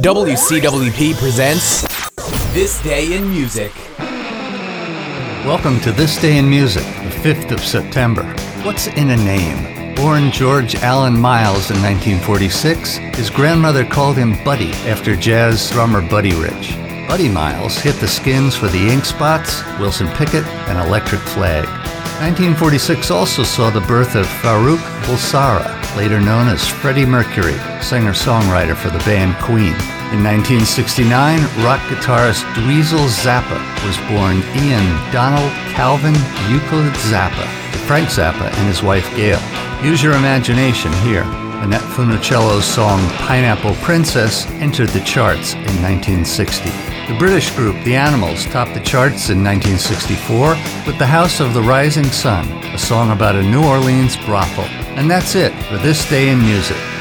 WCWP presents This Day in Music. Welcome to This Day in Music, the 5th of September. What's in a name? Born George Allen Miles in 1946, his grandmother called him Buddy after jazz drummer Buddy Rich. Buddy Miles hit the skins for the Ink Spots, Wilson Pickett, and Electric Flag. 1946 also saw the birth of Farrokh Bulsara, later known as Freddie Mercury, singer-songwriter for the band Queen. In 1969, rock guitarist Dweezil Zappa was born Ian Donald Calvin Euclid Zappa, to Frank Zappa and his wife Gail. Use your imagination here. Annette Funicello's song Pineapple Princess entered the charts in 1960. The British group The Animals topped the charts in 1964 with The House of the Rising Sun, a song about a New Orleans brothel. And that's it for this day in music.